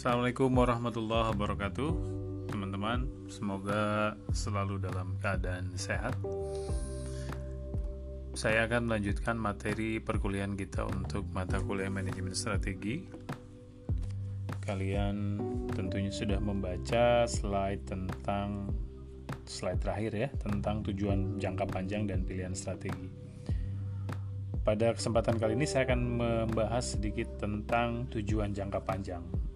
Assalamualaikum warahmatullahi wabarakatuh. Teman-teman, semoga selalu dalam keadaan sehat. Saya akan melanjutkan materi perkuliahan kita untuk mata kuliah manajemen strategi. Kalian tentunya sudah membaca slide tentang slide terakhir ya Tentang tujuan jangka panjang dan pilihan strategi. Pada kesempatan kali ini saya akan membahas sedikit tentang tujuan jangka panjang.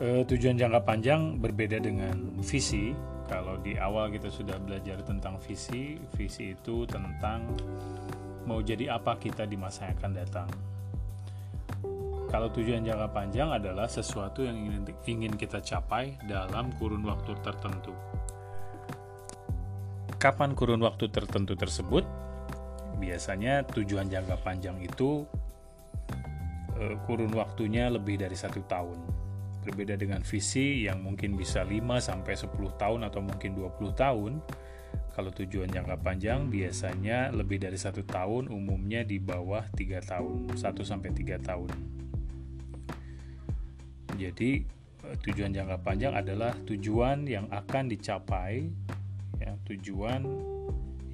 E, tujuan jangka panjang berbeda dengan visi. Kalau di awal kita sudah belajar tentang visi, visi itu tentang mau jadi apa kita di masa yang akan datang. Kalau tujuan jangka panjang adalah sesuatu yang ingin, ingin kita capai dalam kurun waktu tertentu. Kapan kurun waktu tertentu tersebut? Biasanya tujuan jangka panjang itu eh, kurun waktunya lebih dari satu tahun. Berbeda dengan visi yang mungkin bisa 5 sampai 10 tahun atau mungkin 20 tahun. Kalau tujuan jangka panjang biasanya lebih dari satu tahun, umumnya di bawah tiga tahun, 1 sampai 3 tahun. Jadi eh, tujuan jangka panjang adalah tujuan yang akan dicapai tujuan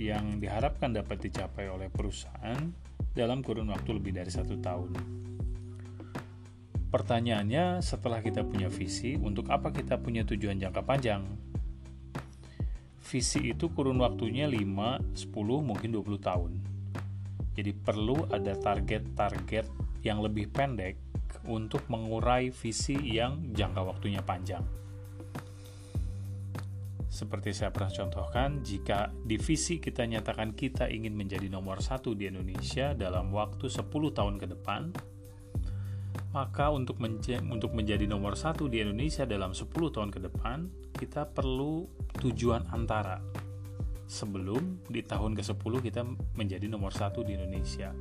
yang diharapkan dapat dicapai oleh perusahaan dalam kurun waktu lebih dari satu tahun. Pertanyaannya, setelah kita punya visi, untuk apa kita punya tujuan jangka panjang? Visi itu kurun waktunya 5, 10, mungkin 20 tahun. Jadi perlu ada target-target yang lebih pendek untuk mengurai visi yang jangka waktunya panjang. Seperti saya pernah contohkan, jika divisi kita nyatakan kita ingin menjadi nomor satu di Indonesia dalam waktu 10 tahun ke depan, maka untuk, menje untuk menjadi nomor satu di Indonesia dalam 10 tahun ke depan, kita perlu tujuan antara. Sebelum di tahun ke-10 kita menjadi nomor satu di Indonesia.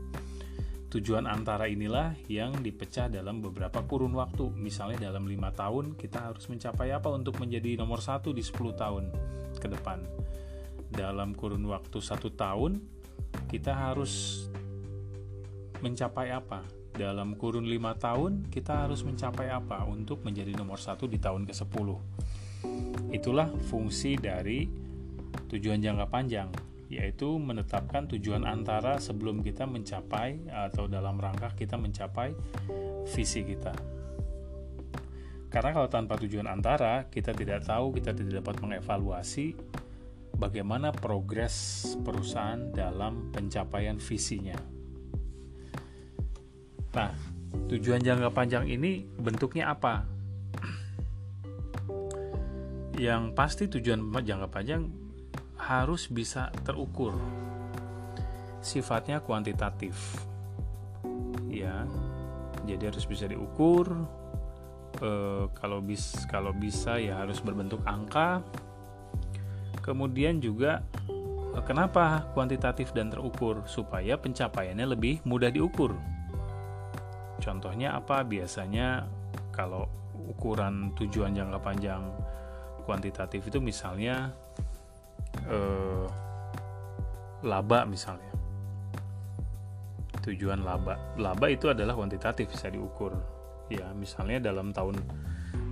Tujuan antara inilah yang dipecah dalam beberapa kurun waktu. Misalnya dalam lima tahun kita harus mencapai apa untuk menjadi nomor satu di 10 tahun ke depan. Dalam kurun waktu satu tahun kita harus mencapai apa? Dalam kurun lima tahun kita harus mencapai apa untuk menjadi nomor satu di tahun ke-10. Itulah fungsi dari tujuan jangka panjang yaitu menetapkan tujuan antara sebelum kita mencapai atau dalam rangka kita mencapai visi kita. Karena kalau tanpa tujuan antara, kita tidak tahu, kita tidak dapat mengevaluasi bagaimana progres perusahaan dalam pencapaian visinya. Nah, tujuan jangka panjang ini bentuknya apa? Yang pasti tujuan jangka panjang harus bisa terukur. Sifatnya kuantitatif. Ya. Jadi harus bisa diukur. E, kalau bis kalau bisa ya harus berbentuk angka. Kemudian juga e, kenapa kuantitatif dan terukur supaya pencapaiannya lebih mudah diukur. Contohnya apa? Biasanya kalau ukuran tujuan jangka panjang kuantitatif itu misalnya eh, laba misalnya. Tujuan laba. Laba itu adalah kuantitatif bisa diukur. Ya misalnya dalam tahun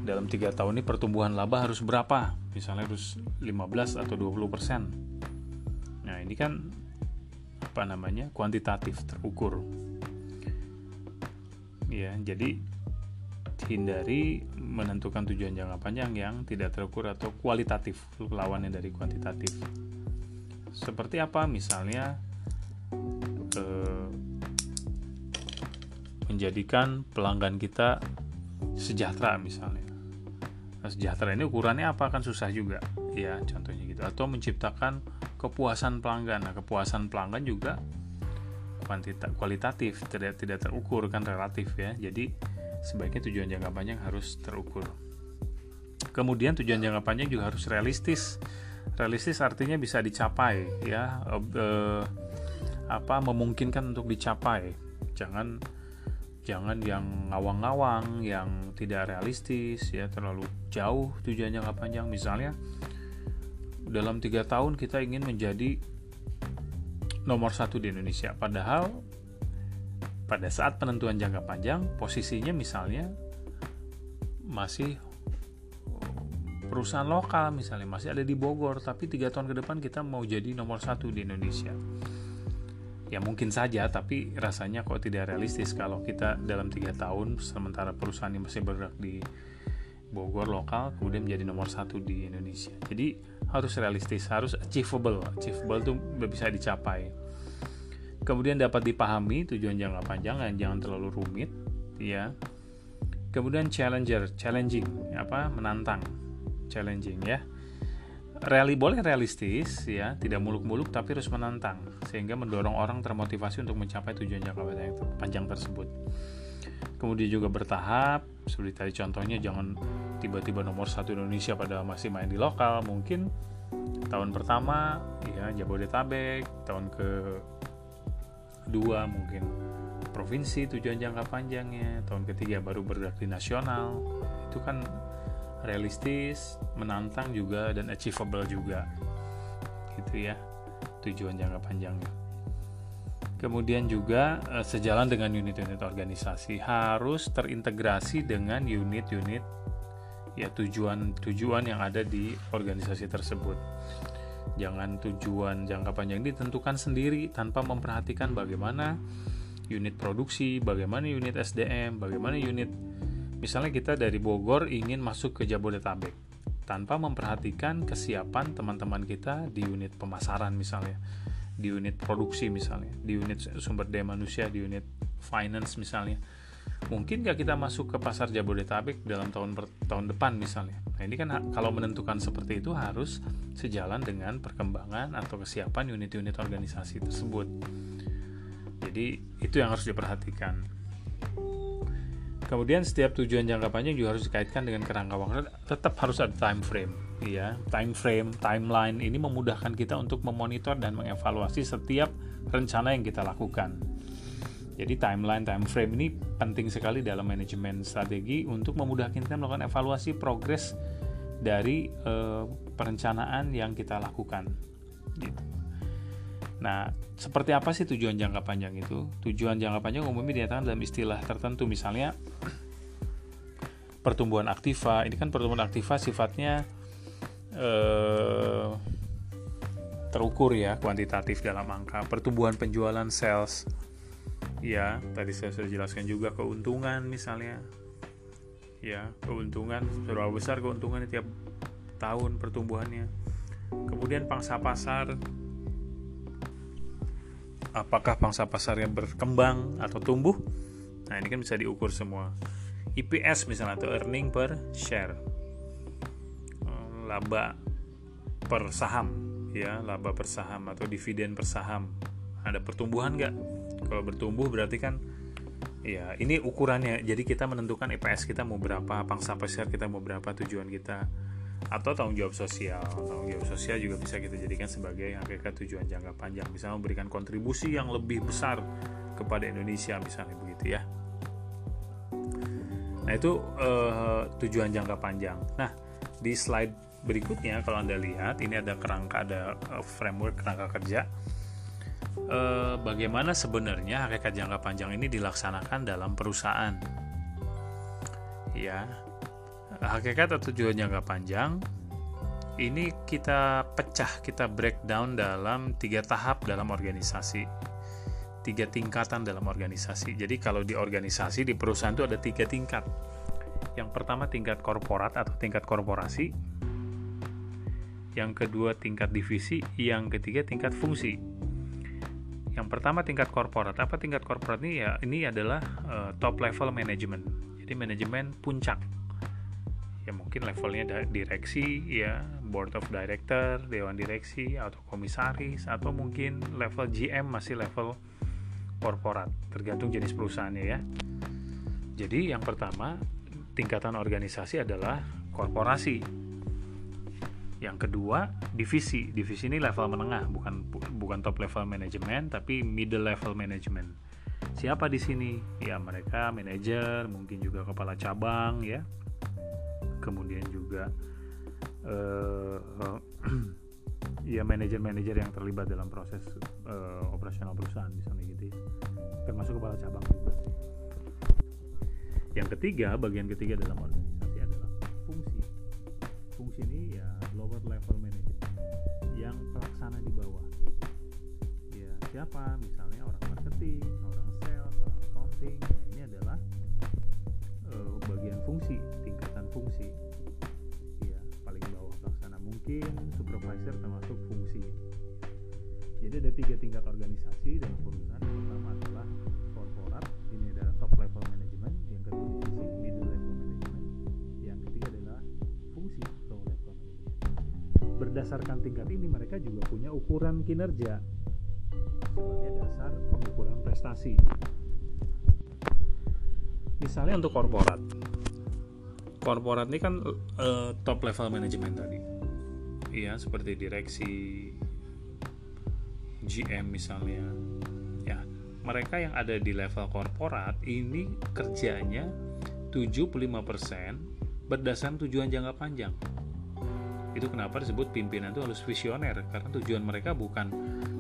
dalam tiga tahun ini pertumbuhan laba harus berapa? Misalnya harus 15 atau 20 persen. Nah ini kan apa namanya kuantitatif terukur ya jadi hindari menentukan tujuan jangka panjang yang tidak terukur atau kualitatif lawannya dari kuantitatif. Seperti apa misalnya eh, menjadikan pelanggan kita sejahtera misalnya? Nah, sejahtera ini ukurannya apa? Kan susah juga. Ya contohnya gitu. Atau menciptakan kepuasan pelanggan. Nah kepuasan pelanggan juga kuantita kualitatif tidak tidak terukur kan relatif ya jadi sebaiknya tujuan jangka panjang harus terukur. Kemudian tujuan jangka panjang juga harus realistis. Realistis artinya bisa dicapai ya, eh, apa memungkinkan untuk dicapai. Jangan jangan yang ngawang-ngawang, yang tidak realistis ya, terlalu jauh tujuan jangka panjang. Misalnya dalam tiga tahun kita ingin menjadi nomor satu di Indonesia, padahal pada saat penentuan jangka panjang posisinya misalnya masih perusahaan lokal misalnya masih ada di Bogor tapi tiga tahun ke depan kita mau jadi nomor satu di Indonesia. Ya mungkin saja tapi rasanya kok tidak realistis kalau kita dalam tiga tahun sementara perusahaan yang masih bergerak di Bogor lokal kemudian menjadi nomor satu di Indonesia. Jadi harus realistis harus achievable. Achievable itu bisa dicapai. Kemudian dapat dipahami tujuan jangka panjang dan jangan terlalu rumit ya. Kemudian challenger challenging apa menantang challenging ya Reali boleh realistis ya, tidak muluk-muluk tapi harus menantang. Sehingga mendorong orang termotivasi untuk mencapai tujuan jangka panjang tersebut. Kemudian juga bertahap, seperti tadi contohnya jangan tiba-tiba nomor satu Indonesia pada masih main di lokal, mungkin tahun pertama ya Jabodetabek, tahun ke dua mungkin provinsi tujuan jangka panjangnya, tahun ketiga baru bergerak di nasional. Itu kan realistis, menantang juga dan achievable juga. Gitu ya. Tujuan jangka panjangnya. Kemudian juga eh, sejalan dengan unit-unit organisasi harus terintegrasi dengan unit-unit ya tujuan-tujuan yang ada di organisasi tersebut. Jangan tujuan jangka panjang ditentukan sendiri tanpa memperhatikan bagaimana unit produksi, bagaimana unit SDM, bagaimana unit Misalnya kita dari Bogor ingin masuk ke Jabodetabek tanpa memperhatikan kesiapan teman-teman kita di unit pemasaran misalnya, di unit produksi misalnya, di unit sumber daya manusia, di unit finance misalnya. Mungkin nggak kita masuk ke pasar Jabodetabek dalam tahun per, tahun depan misalnya. Nah ini kan kalau menentukan seperti itu harus sejalan dengan perkembangan atau kesiapan unit-unit organisasi tersebut. Jadi itu yang harus diperhatikan. Kemudian setiap tujuan jangka panjang juga harus dikaitkan dengan kerangka waktu. Tetap harus ada time frame, ya. Time frame, timeline ini memudahkan kita untuk memonitor dan mengevaluasi setiap rencana yang kita lakukan. Jadi timeline, time frame ini penting sekali dalam manajemen strategi untuk memudahkan kita melakukan evaluasi progres dari uh, perencanaan yang kita lakukan. Gitu. Nah, seperti apa sih tujuan jangka panjang itu? Tujuan jangka panjang umumnya dinyatakan dalam istilah tertentu, misalnya pertumbuhan aktiva. Ini kan pertumbuhan aktiva sifatnya eh, terukur ya, kuantitatif dalam angka. Pertumbuhan penjualan sales, ya tadi saya sudah jelaskan juga keuntungan misalnya, ya keuntungan seberapa besar keuntungannya tiap tahun pertumbuhannya. Kemudian pangsa pasar apakah pangsa pasarnya berkembang atau tumbuh? Nah ini kan bisa diukur semua. EPS misalnya atau earning per share. Eh, laba per saham ya laba per saham atau dividen per saham. Ada pertumbuhan nggak? Kalau bertumbuh berarti kan ya ini ukurannya. Jadi kita menentukan EPS kita mau berapa pangsa pasar kita mau berapa tujuan kita atau tanggung jawab sosial. Tanggung jawab sosial juga bisa kita jadikan sebagai hakikat tujuan jangka panjang. Bisa memberikan kontribusi yang lebih besar kepada Indonesia misalnya begitu ya. Nah itu uh, tujuan jangka panjang. Nah di slide berikutnya kalau anda lihat ini ada kerangka ada uh, framework kerangka kerja. Uh, bagaimana sebenarnya hakikat jangka panjang ini dilaksanakan dalam perusahaan? Ya hakikat atau tujuan jangka panjang ini kita pecah, kita breakdown dalam tiga tahap dalam organisasi, tiga tingkatan dalam organisasi. Jadi kalau di organisasi di perusahaan itu ada tiga tingkat. Yang pertama tingkat korporat atau tingkat korporasi, yang kedua tingkat divisi, yang ketiga tingkat fungsi. Yang pertama tingkat korporat. Apa tingkat korporat ini ya? Ini adalah uh, top level management. Jadi manajemen puncak ya mungkin levelnya direksi ya board of director dewan direksi atau komisaris atau mungkin level GM masih level korporat. Tergantung jenis perusahaannya ya. Jadi yang pertama tingkatan organisasi adalah korporasi. Yang kedua divisi. Divisi ini level menengah bukan bukan top level manajemen tapi middle level management. Siapa di sini? Ya mereka manajer mungkin juga kepala cabang ya kemudian juga uh, ya manajer-manajer yang terlibat dalam proses uh, operasional perusahaan misalnya gitu ya. Termasuk kepala cabang juga. Yang ketiga bagian ketiga dalam organisasi adalah fungsi. Fungsi ini ya lower level management yang pelaksana di bawah. Ya siapa? Misalnya orang marketing supervisor termasuk fungsi. Jadi ada tiga tingkat organisasi dalam perusahaan. Yang pertama adalah korporat ini adalah top level management. Yang kedua divisi middle level management. Yang ketiga adalah fungsi low level management. Berdasarkan tingkat ini mereka juga punya ukuran kinerja. Sebagai dasar pengukuran prestasi. Misalnya untuk korporat. Korporat ini kan uh, top level management tadi ya seperti direksi GM misalnya. Ya mereka yang ada di level korporat ini kerjanya 75% berdasarkan tujuan jangka panjang. Itu kenapa disebut pimpinan itu harus visioner karena tujuan mereka bukan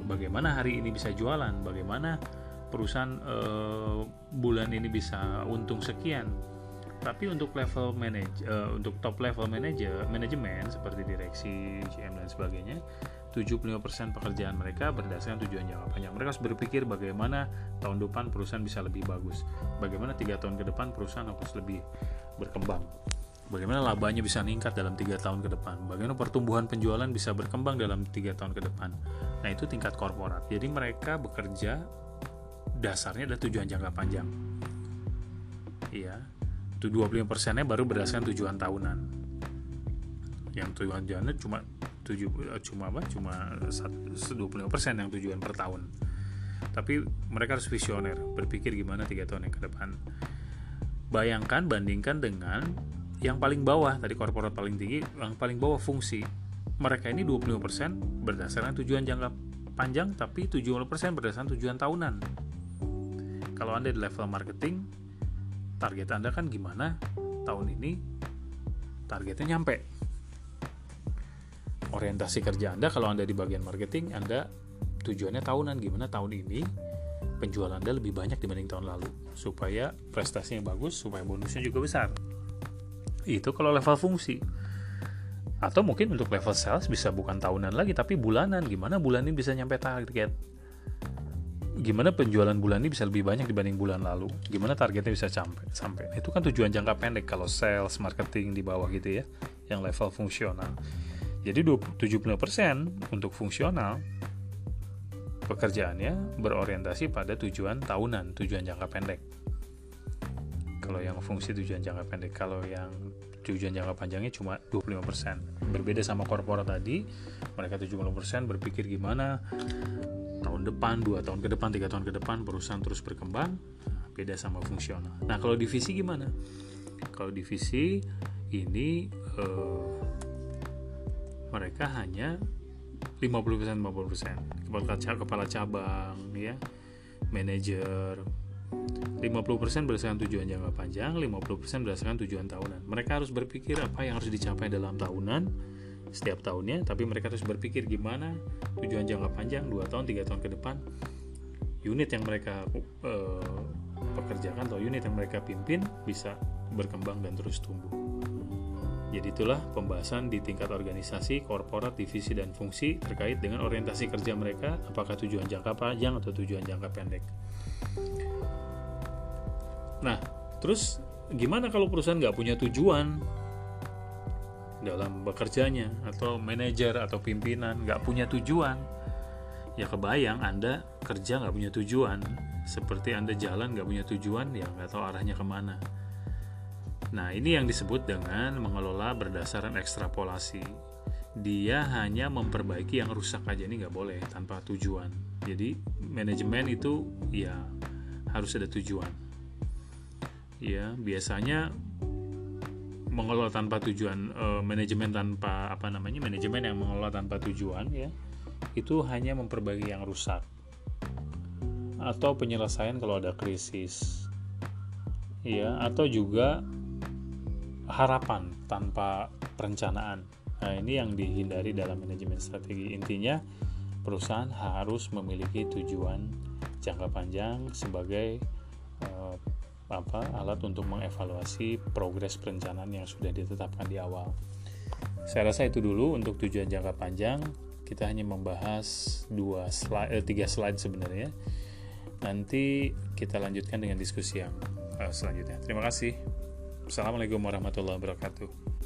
bagaimana hari ini bisa jualan bagaimana perusahaan eh, bulan ini bisa untung sekian tapi untuk level manage uh, untuk top level manager manajemen seperti direksi GM dan sebagainya 75% pekerjaan mereka berdasarkan tujuan jangka panjang. Mereka harus berpikir bagaimana tahun depan perusahaan bisa lebih bagus. Bagaimana tiga tahun ke depan perusahaan harus lebih berkembang. Bagaimana labanya bisa meningkat dalam tiga tahun ke depan. Bagaimana pertumbuhan penjualan bisa berkembang dalam tiga tahun ke depan. Nah itu tingkat korporat. Jadi mereka bekerja dasarnya adalah tujuan jangka panjang. Iya itu 25 persennya baru berdasarkan tujuan tahunan. Yang tujuan tahunan cuma tujuh eh, cuma apa? Cuma 25 persen yang tujuan per tahun. Tapi mereka harus visioner berpikir gimana tiga tahun yang ke depan. Bayangkan bandingkan dengan yang paling bawah tadi korporat paling tinggi yang paling bawah fungsi. Mereka ini 25% berdasarkan tujuan jangka panjang tapi 70% berdasarkan tujuan tahunan. Kalau Anda di level marketing target Anda kan gimana tahun ini targetnya nyampe. Orientasi kerja Anda kalau Anda di bagian marketing, Anda tujuannya tahunan gimana tahun ini penjualan Anda lebih banyak dibanding tahun lalu supaya prestasinya bagus, supaya bonusnya juga besar. Itu kalau level fungsi. Atau mungkin untuk level sales bisa bukan tahunan lagi tapi bulanan. Gimana bulan ini bisa nyampe target? Gimana penjualan bulan ini bisa lebih banyak dibanding bulan lalu? Gimana targetnya bisa sampai sampai? Itu kan tujuan jangka pendek kalau sales marketing di bawah gitu ya yang level fungsional. Jadi 75% untuk fungsional pekerjaannya berorientasi pada tujuan tahunan tujuan jangka pendek. Kalau yang fungsi tujuan jangka pendek kalau yang tujuan jangka panjangnya cuma 25% berbeda sama korporat tadi mereka 70% berpikir gimana tahun depan, dua tahun ke depan, tiga tahun ke depan perusahaan terus berkembang, beda sama fungsional. Nah kalau divisi gimana? Kalau divisi ini eh, mereka hanya 50% 50% kepala, kepala cabang ya manajer 50% berdasarkan tujuan jangka panjang 50% berdasarkan tujuan tahunan mereka harus berpikir apa yang harus dicapai dalam tahunan setiap tahunnya tapi mereka harus berpikir gimana tujuan jangka panjang 2 tahun 3 tahun ke depan unit yang mereka uh, pekerjakan atau unit yang mereka pimpin bisa berkembang dan terus tumbuh jadi itulah pembahasan di tingkat organisasi, korporat, divisi, dan fungsi terkait dengan orientasi kerja mereka, apakah tujuan jangka panjang atau tujuan jangka pendek. Nah, terus gimana kalau perusahaan nggak punya tujuan? Dalam bekerjanya atau manajer atau pimpinan nggak punya tujuan ya kebayang anda kerja nggak punya tujuan. Seperti anda jalan nggak punya tujuan ya nggak tahu arahnya ke mana. Nah ini yang disebut dengan mengelola berdasarkan ekstrapolasi. Dia hanya memperbaiki yang rusak aja ini nggak boleh tanpa tujuan. Jadi manajemen itu ya harus ada tujuan. Ya biasanya mengelola tanpa tujuan uh, manajemen tanpa apa namanya manajemen yang mengelola tanpa tujuan ya itu hanya memperbaiki yang rusak. Atau penyelesaian kalau ada krisis. Ya atau juga harapan tanpa perencanaan. Nah, ini yang dihindari dalam manajemen strategi. Intinya, perusahaan harus memiliki tujuan jangka panjang sebagai apa alat untuk mengevaluasi progres perencanaan yang sudah ditetapkan di awal. Saya rasa itu dulu untuk tujuan jangka panjang. Kita hanya membahas dua slide, eh, tiga slide sebenarnya. Nanti kita lanjutkan dengan diskusi yang uh, selanjutnya. Terima kasih. Assalamualaikum warahmatullahi wabarakatuh.